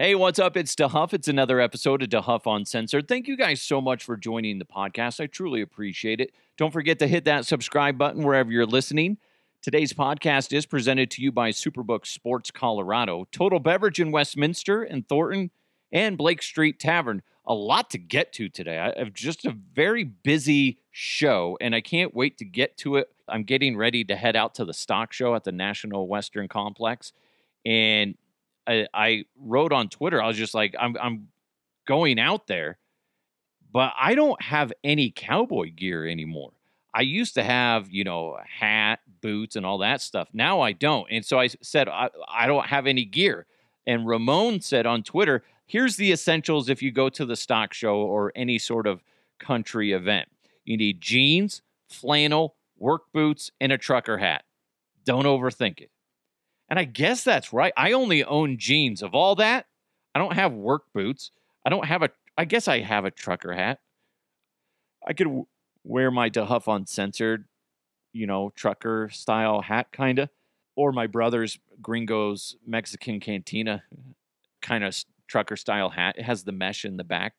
Hey, what's up? It's DeHuff. It's another episode of DeHuff Uncensored. Thank you guys so much for joining the podcast. I truly appreciate it. Don't forget to hit that subscribe button wherever you're listening. Today's podcast is presented to you by Superbook Sports Colorado, Total Beverage in Westminster and Thornton, and Blake Street Tavern. A lot to get to today. I have just a very busy show, and I can't wait to get to it. I'm getting ready to head out to the stock show at the National Western Complex, and I, I wrote on Twitter, I was just like, I'm I'm going out there, but I don't have any cowboy gear anymore. I used to have, you know, hat, boots, and all that stuff. Now I don't. And so I said, I, I don't have any gear. And Ramon said on Twitter, here's the essentials if you go to the stock show or any sort of country event. You need jeans, flannel, work boots, and a trucker hat. Don't overthink it. And I guess that's right. I only own jeans. Of all that, I don't have work boots. I don't have a, I guess I have a trucker hat. I could w- wear my DeHuff Uncensored, you know, trucker style hat, kind of. Or my brother's Gringo's Mexican Cantina kind of trucker style hat. It has the mesh in the back.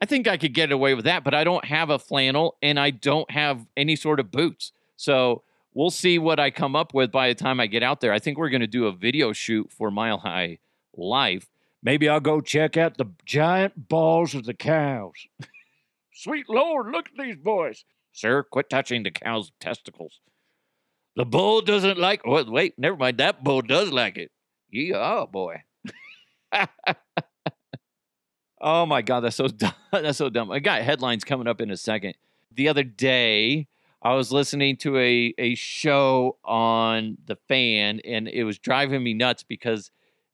I think I could get away with that, but I don't have a flannel and I don't have any sort of boots. So we'll see what I come up with by the time I get out there. I think we're going to do a video shoot for Mile High Life. Maybe I'll go check out the giant balls of the cows. Sweet Lord, look at these boys. Sir, quit touching the cow's testicles. The bull doesn't like. Oh, wait, never mind. That bull does like it. Yeah, boy. oh my God, that's so dumb. That's so dumb. I got headlines coming up in a second. The other day, I was listening to a, a show on the fan, and it was driving me nuts because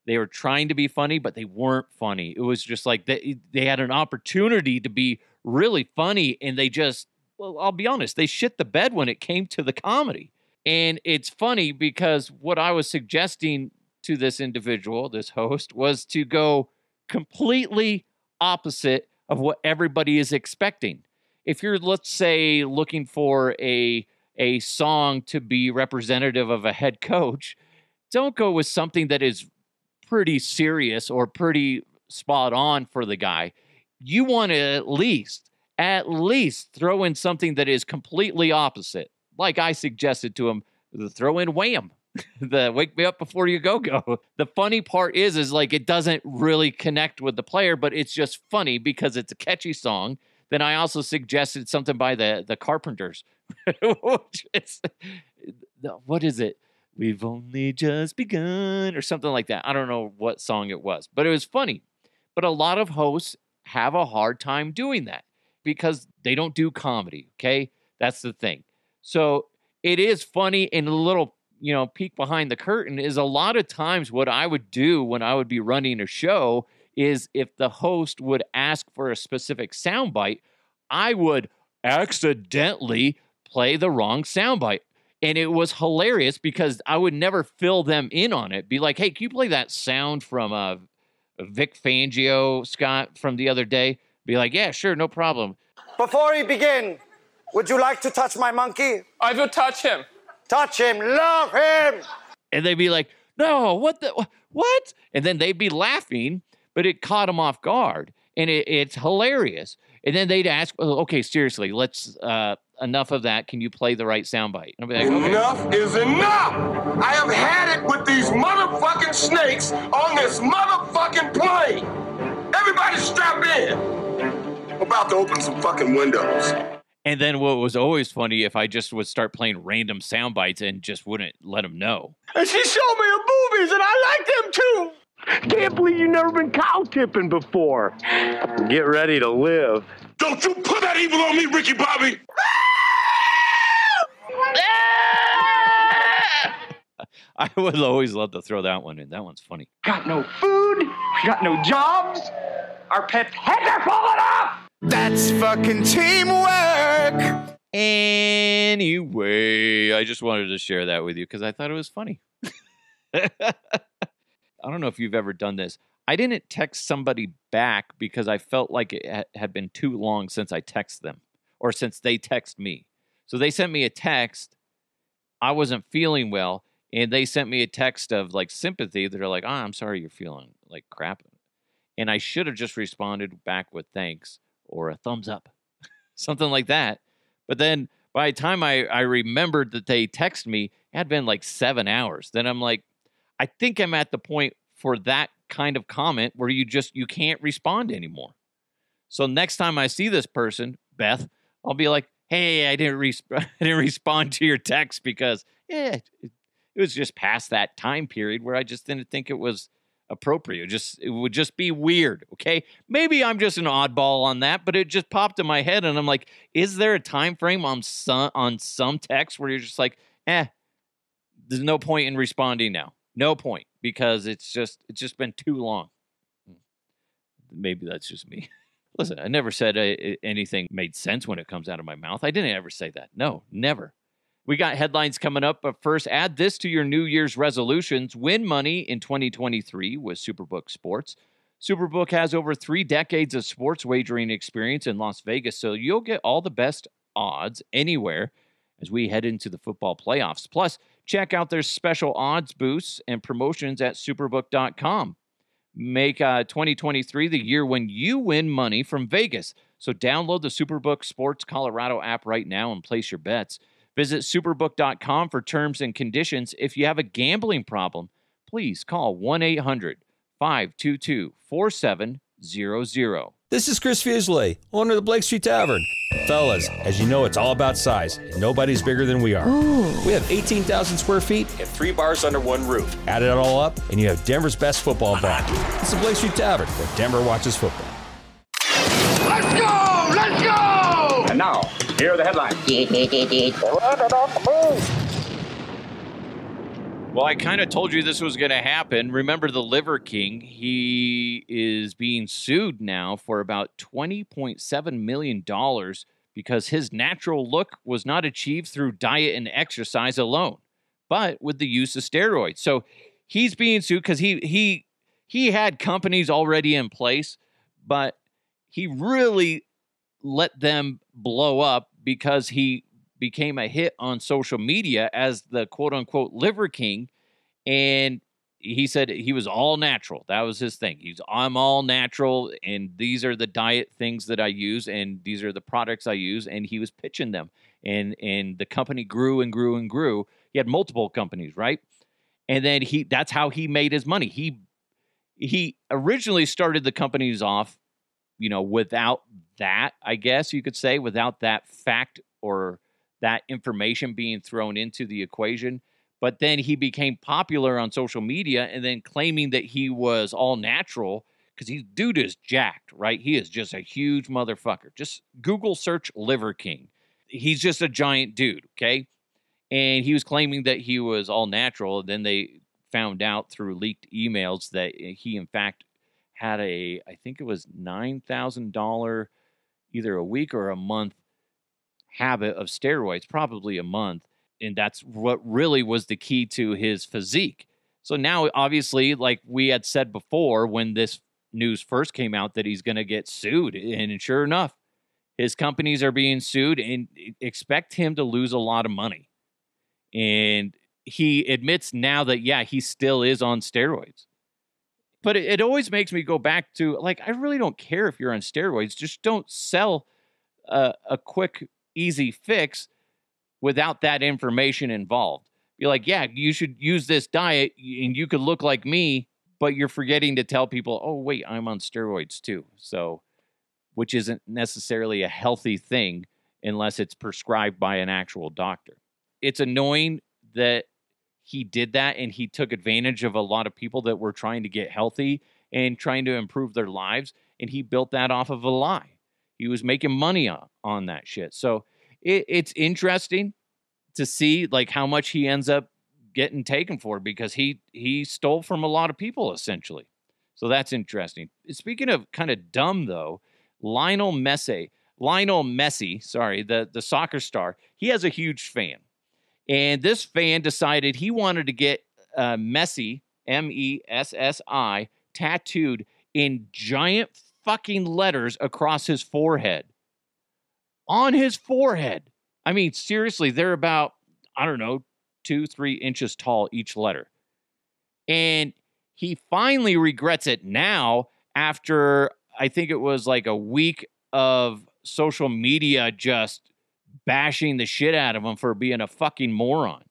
they were trying to be funny, but they weren't funny. It was just like they, they had an opportunity to be really funny, and they just, well, I'll be honest, they shit the bed when it came to the comedy. And it's funny because what I was suggesting to this individual, this host, was to go completely opposite of what everybody is expecting if you're let's say looking for a a song to be representative of a head coach, don't go with something that is pretty serious or pretty spot on for the guy. You want to at least at least throw in something that is completely opposite. Like I suggested to him, throw in wham. the wake me up before you go go. The funny part is is like it doesn't really connect with the player, but it's just funny because it's a catchy song then I also suggested something by the the Carpenters, is what is it? We've only just begun, or something like that. I don't know what song it was, but it was funny. But a lot of hosts have a hard time doing that because they don't do comedy. Okay, that's the thing. So it is funny and a little you know peek behind the curtain is a lot of times what I would do when I would be running a show is if the host would ask for a specific soundbite, I would accidentally play the wrong soundbite. And it was hilarious because I would never fill them in on it. Be like, hey, can you play that sound from uh, Vic Fangio, Scott, from the other day? Be like, yeah, sure, no problem. Before we begin, would you like to touch my monkey? I will touch him. Touch him, love him. And they'd be like, no, what the, what? And then they'd be laughing but it caught them off guard, and it, it's hilarious. And then they'd ask, oh, "Okay, seriously, let's uh, enough of that. Can you play the right soundbite?" Like, okay. Enough is enough. I have had it with these motherfucking snakes on this motherfucking plane. Everybody strap in. I'm about to open some fucking windows. And then what was always funny if I just would start playing random sound bites and just wouldn't let them know. And she showed me her boobies, and I like them too. Can't believe you've never been cow tipping before. Get ready to live. Don't you put that evil on me, Ricky Bobby! I would always love to throw that one in. That one's funny. Got no food, We got no jobs. Our pets' heads are falling off. That's fucking teamwork. Anyway, I just wanted to share that with you because I thought it was funny. I don't know if you've ever done this. I didn't text somebody back because I felt like it had been too long since I text them or since they text me. So they sent me a text. I wasn't feeling well, and they sent me a text of like sympathy. They're like, "Oh, I'm sorry you're feeling like crap." And I should have just responded back with thanks or a thumbs up, something like that. But then by the time I, I remembered that they texted me, it had been like seven hours. Then I'm like, I think I'm at the point for that kind of comment where you just you can't respond anymore. So next time I see this person, Beth, I'll be like, "Hey, I didn't I didn't respond to your text because yeah, it, it was just past that time period where I just didn't think it was appropriate. It just it would just be weird. Okay, maybe I'm just an oddball on that, but it just popped in my head, and I'm like, is there a time frame on some on some text where you're just like, eh, there's no point in responding now, no point because it's just it's just been too long. Hmm. Maybe that's just me. Listen, I never said uh, anything made sense when it comes out of my mouth. I didn't ever say that. No, never. We got headlines coming up, but first, add this to your New Year's resolutions. Win money in 2023 with Superbook Sports. Superbook has over three decades of sports wagering experience in Las Vegas, so you'll get all the best odds anywhere as we head into the football playoffs. Plus, check out their special odds boosts and promotions at superbook.com. Make uh, 2023 the year when you win money from Vegas. So download the Superbook Sports Colorado app right now and place your bets. Visit superbook.com for terms and conditions. If you have a gambling problem, please call 1 800 522 4700. This is Chris Fuselier, owner of the Blake Street Tavern. Fellas, as you know, it's all about size, and nobody's bigger than we are. We have 18,000 square feet and three bars under one roof. Add it all up, and you have Denver's best football bar. It's the Blake Street Tavern, where Denver watches football. Let's go! Let's go! And now, here are the headlines. Well, I kind of told you this was going to happen. Remember the Liver King? He is being sued now for about $20.7 million because his natural look was not achieved through diet and exercise alone, but with the use of steroids. So he's being sued because he he he had companies already in place, but he really let them blow up because he became a hit on social media as the quote unquote liver king. And he said he was all natural. That was his thing. He's I'm all natural, and these are the diet things that I use, and these are the products I use. And he was pitching them, and and the company grew and grew and grew. He had multiple companies, right? And then he that's how he made his money. He he originally started the companies off, you know, without that, I guess you could say, without that fact or that information being thrown into the equation. But then he became popular on social media and then claiming that he was all natural because he's dude is jacked, right? He is just a huge motherfucker. Just Google search Liver King. He's just a giant dude, okay? And he was claiming that he was all natural. Then they found out through leaked emails that eh, he, in fact, had a, I think it was $9,000 either a week or a month habit of steroids, probably a month. And that's what really was the key to his physique. So now, obviously, like we had said before, when this news first came out that he's going to get sued, and sure enough, his companies are being sued and expect him to lose a lot of money. And he admits now that, yeah, he still is on steroids. But it, always makes me go back to like, I really don't care if you're on steroids, just don't sell a, a quick easy fix without that information involved. You're like, yeah, you should use this diet and you could look like me, but you're forgetting to tell people, oh, wait, I'm on steroids too. So, which isn't necessarily a healthy thing unless it's prescribed by an actual doctor. It's annoying that he did that and he took advantage of a lot of people that were trying to get healthy and trying to improve their lives. And he built that off of a lie. He was making money on, on that shit. So it, it's interesting to see like how much he ends up getting taken for because he he stole from a lot of people essentially. So that's interesting. Speaking of kind of dumb though, Lionel Messi, Lionel Messi, sorry, the the soccer star, he has a huge fan, and this fan decided he wanted to get uh, Messi, M E S S I, tattooed in giant fucking letters across his forehead. On his forehead. I mean, seriously, they're about, I don't know, two, three inches tall each letter. And he finally regrets it now after I think it was like a week of social media just bashing the shit out of him for being a fucking moron.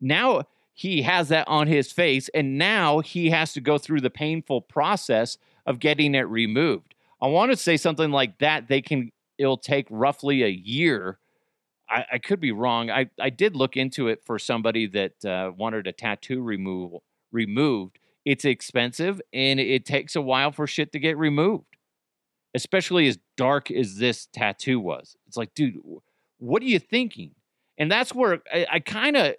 Now he has that on his face, and now he has to go through the painful process of getting it removed. I want to say something like that. They can, it'll take roughly a year. I, I could be wrong. I, I did look into it for somebody that uh, wanted a tattoo removal removed. It's expensive and it takes a while for shit to get removed, especially as dark as this tattoo was. It's like, dude, what are you thinking? And that's where I, I kind of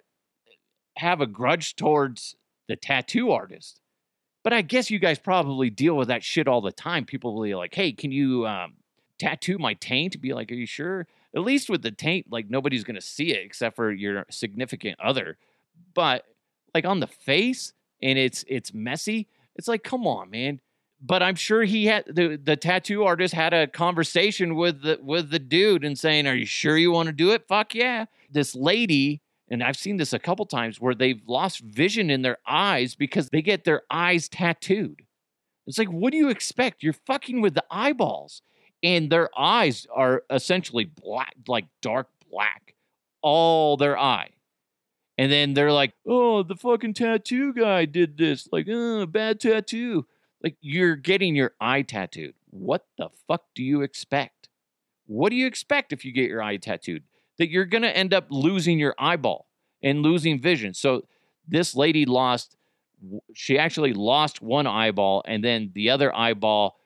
have a grudge towards the tattoo artist. But I guess you guys probably deal with that shit all the time. People will be like, hey, can you um, tattoo my taint? Be like, are you sure? At least with the taint, like nobody's going to see it except for your significant other. But like on the face and it's it's messy, it's like, come on, man. But I'm sure he had the the tattoo artist had a conversation with the with the dude and saying, "Are you sure you want to do it?" Fuck yeah. This lady and I've seen this a couple times where they've lost vision in their eyes because they get their eyes tattooed. It's like, what do you expect? You're fucking with the eyeballs. And their eyes are essentially black, like dark black, all their eye. And then they're like, oh, the fucking tattoo guy did this. Like, oh, bad tattoo. Like, you're getting your eye tattooed. What the fuck do you expect? What do you expect if you get your eye tattooed? That you're going to end up losing your eyeball and losing vision. So this lady lost she actually lost one eyeball and then the other eyeball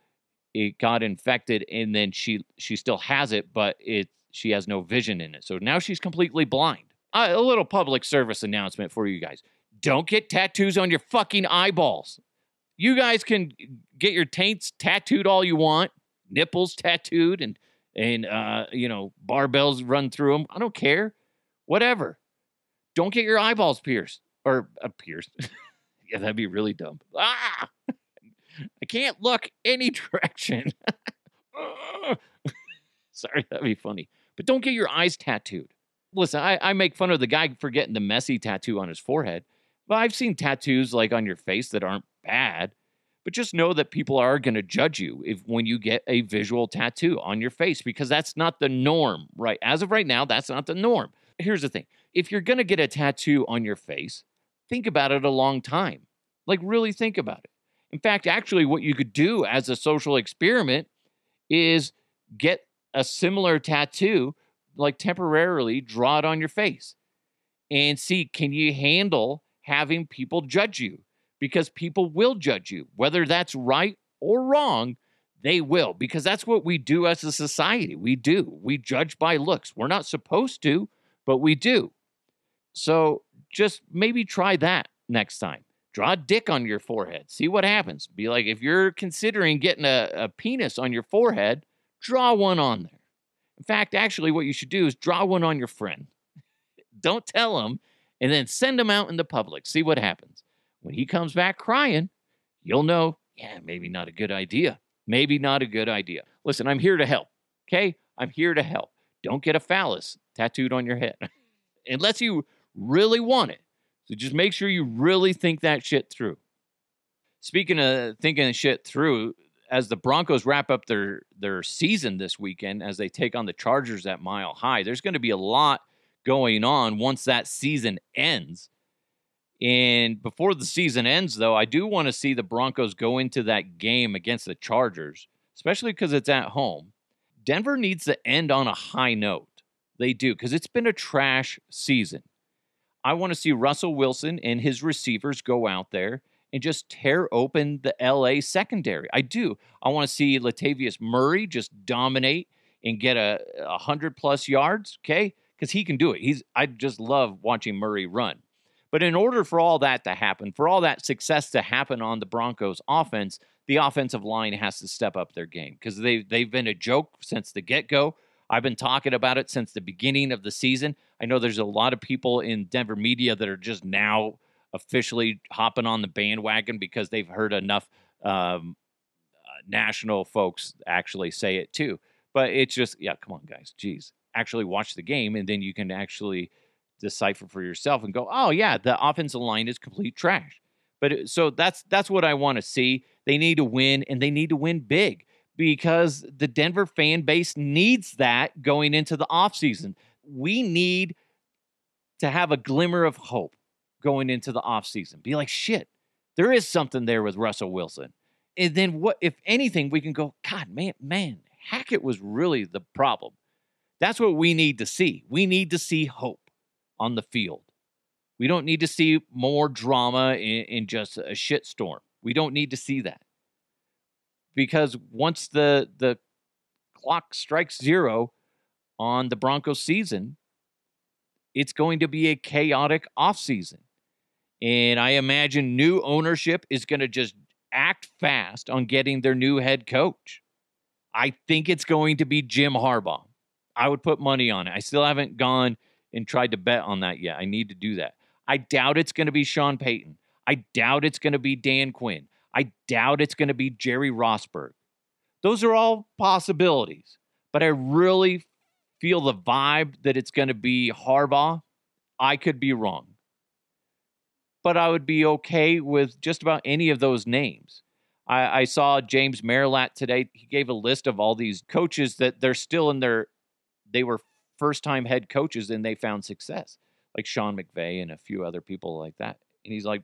it got infected and then she she still has it but it she has no vision in it. So now she's completely blind. Uh, a little public service announcement for you guys. Don't get tattoos on your fucking eyeballs. You guys can get your taints tattooed all you want, nipples tattooed and and uh, you know barbells run through them. I don't care, whatever. Don't get your eyeballs pierced or uh, pierced. yeah, that'd be really dumb. Ah, I can't look any direction. Sorry, that'd be funny. But don't get your eyes tattooed. Listen, I, I make fun of the guy for getting the Messi tattoo on his forehead, but I've seen tattoos like on your face that aren't bad. But just know that people are going to judge you if when you get a visual tattoo on your face because that's not the norm, right? As of right now, that's not the norm. Here's the thing. If you're going to get a tattoo on your face, think about it a long time. Like really think about it. In fact, actually what you could do as a social experiment is get a similar tattoo like temporarily draw it on your face and see can you handle having people judge you because people will judge you. Whether that's right or wrong, they will, because that's what we do as a society. We do. We judge by looks. We're not supposed to, but we do. So just maybe try that next time. Draw a dick on your forehead. See what happens. Be like, if you're considering getting a, a penis on your forehead, draw one on there. In fact, actually, what you should do is draw one on your friend. Don't tell them, and then send them out in the public. See what happens. When he comes back crying, you'll know, yeah, maybe not a good idea. Maybe not a good idea. Listen, I'm here to help. Okay? I'm here to help. Don't get a phallus tattooed on your head unless you really want it. So just make sure you really think that shit through. Speaking of thinking shit through, as the Broncos wrap up their their season this weekend as they take on the Chargers at Mile High, there's going to be a lot going on once that season ends. And before the season ends, though, I do want to see the Broncos go into that game against the Chargers, especially because it's at home. Denver needs to end on a high note. They do, because it's been a trash season. I want to see Russell Wilson and his receivers go out there and just tear open the LA secondary. I do. I want to see Latavius Murray just dominate and get a, a hundred plus yards, okay? Because he can do it. He's I just love watching Murray run. But in order for all that to happen, for all that success to happen on the Broncos offense, the offensive line has to step up their game because they they've been a joke since the get-go. I've been talking about it since the beginning of the season. I know there's a lot of people in Denver media that are just now officially hopping on the bandwagon because they've heard enough um, uh, national folks actually say it too. But it's just, yeah, come on, guys. Geez. Actually watch the game, and then you can actually decipher for yourself and go, oh yeah, the offensive line is complete trash. But uh, so that's that's what I want to see. They need to win and they need to win big because the Denver fan base needs that going into the offseason. We need to have a glimmer of hope going into the offseason. Be like, shit, there is something there with Russell Wilson. And then what if anything, we can go, God, man, man, Hackett was really the problem. That's what we need to see. We need to see hope on the field. We don't need to see more drama in, in just a shitstorm. We don't need to see that. Because once the the clock strikes zero on the Broncos season, it's going to be a chaotic offseason. And I imagine new ownership is going to just act fast on getting their new head coach. I think it's going to be Jim Harbaugh. I would put money on it. I still haven't gone and tried to bet on that yet. I need to do that. I doubt it's going to be Sean Payton. I doubt it's going to be Dan Quinn. I doubt it's going to be Jerry Rosburg. Those are all possibilities, but I really feel the vibe that it's going to be Harbaugh. I could be wrong, but I would be okay with just about any of those names. I, I saw James Merilatt today. He gave a list of all these coaches that they're still in their, they were first time head coaches and they found success, like Sean McVay and a few other people like that. And he's like,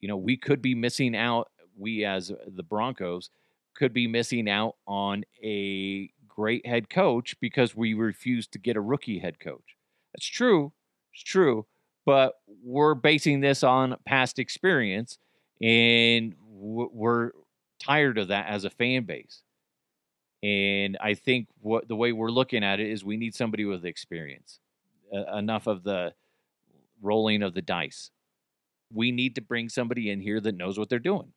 you know, we could be missing out, we as the Broncos could be missing out on a great head coach because we refuse to get a rookie head coach. That's true. It's true. But we're basing this on past experience and we're tired of that as a fan base. And I think what the way we're looking at it is we need somebody with experience, uh, enough of the rolling of the dice. We need to bring somebody in here that knows what they're doing.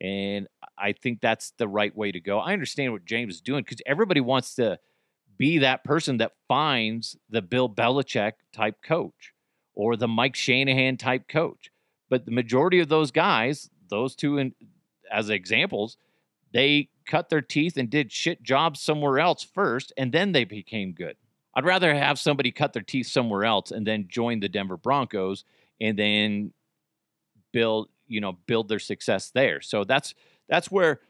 And I think that's the right way to go. I understand what James is doing because everybody wants to be that person that finds the Bill Belichick type coach or the Mike Shanahan type coach. But the majority of those guys, those two in, as examples, they cut their teeth and did shit jobs somewhere else first, and then they became good. I'd rather have somebody cut their teeth somewhere else and then join the Denver Broncos and then build, you know, build their success there. So that's that's where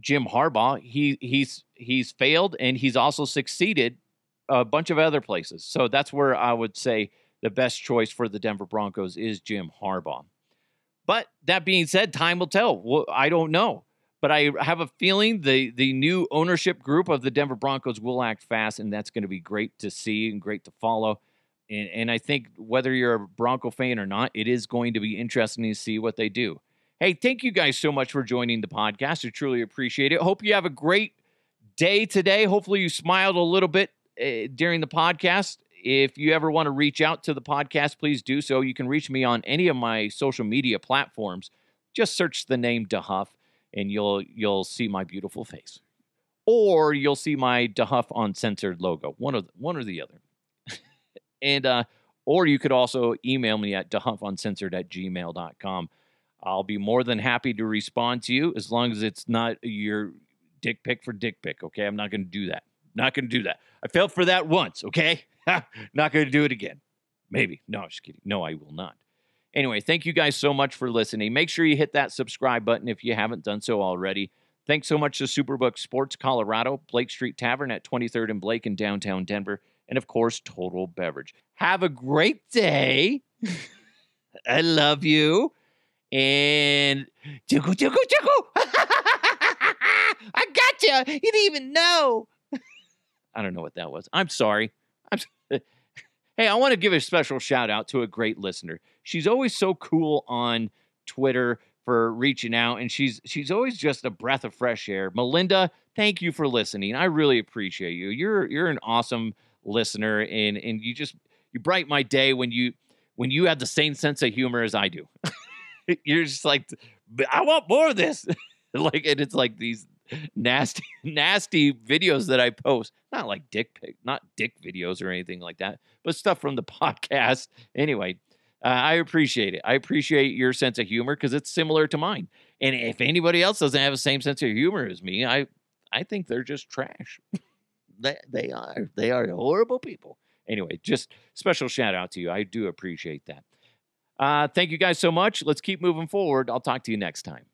Jim Harbaugh he he's he's failed and he's also succeeded a bunch of other places. So that's where I would say the best choice for the Denver Broncos is Jim Harbaugh. But that being said, time will tell. Well, I don't know. But I have a feeling the the new ownership group of the Denver Broncos will act fast, and that's going to be great to see and great to follow. And, and I think whether you're a Bronco fan or not, it is going to be interesting to see what they do. Hey, thank you guys so much for joining the podcast. I truly appreciate it. Hope you have a great day today. Hopefully, you smiled a little bit uh, during the podcast. If you ever want to reach out to the podcast, please do so. You can reach me on any of my social media platforms. Just search the name DeHuff and you'll you'll see my beautiful face. Or you'll see my DeHuff Uncensored logo. One of one or the other. and uh or you could also email me at dehuffuncensored at gmail.com. I'll be more than happy to respond to you as long as it's not your dick pic for dick pic. Okay. I'm not going to do that. Not going to do that. I failed for that once. Okay. not going to do it again. Maybe. No, I'm just kidding. No, I will not. Anyway, thank you guys so much for listening. Make sure you hit that subscribe button if you haven't done so already. Thanks so much to Superbook Sports Colorado, Blake Street Tavern at 23rd and Blake in downtown Denver, and of course, Total Beverage. Have a great day. I love you. And tickle, tickle, tickle. I got you. You didn't even know. I don't know what that was. I'm sorry. Hey, I want to give a special shout out to a great listener. She's always so cool on Twitter for reaching out, and she's she's always just a breath of fresh air. Melinda, thank you for listening. I really appreciate you. You're you're an awesome listener, and and you just you bright my day when you when you have the same sense of humor as I do. you're just like, I want more of this. like, and it's like these nasty, nasty videos that I post. Not like dick pic, not dick videos or anything like that, but stuff from the podcast. Anyway, uh, I appreciate it. I appreciate your sense of humor because it's similar to mine. And if anybody else doesn't have the same sense of humor as me, I I think they're just trash. they, they are. They are horrible people. Anyway, just special shout out to you. I do appreciate that. Uh, thank you guys so much. Let's keep moving forward. I'll talk to you next time.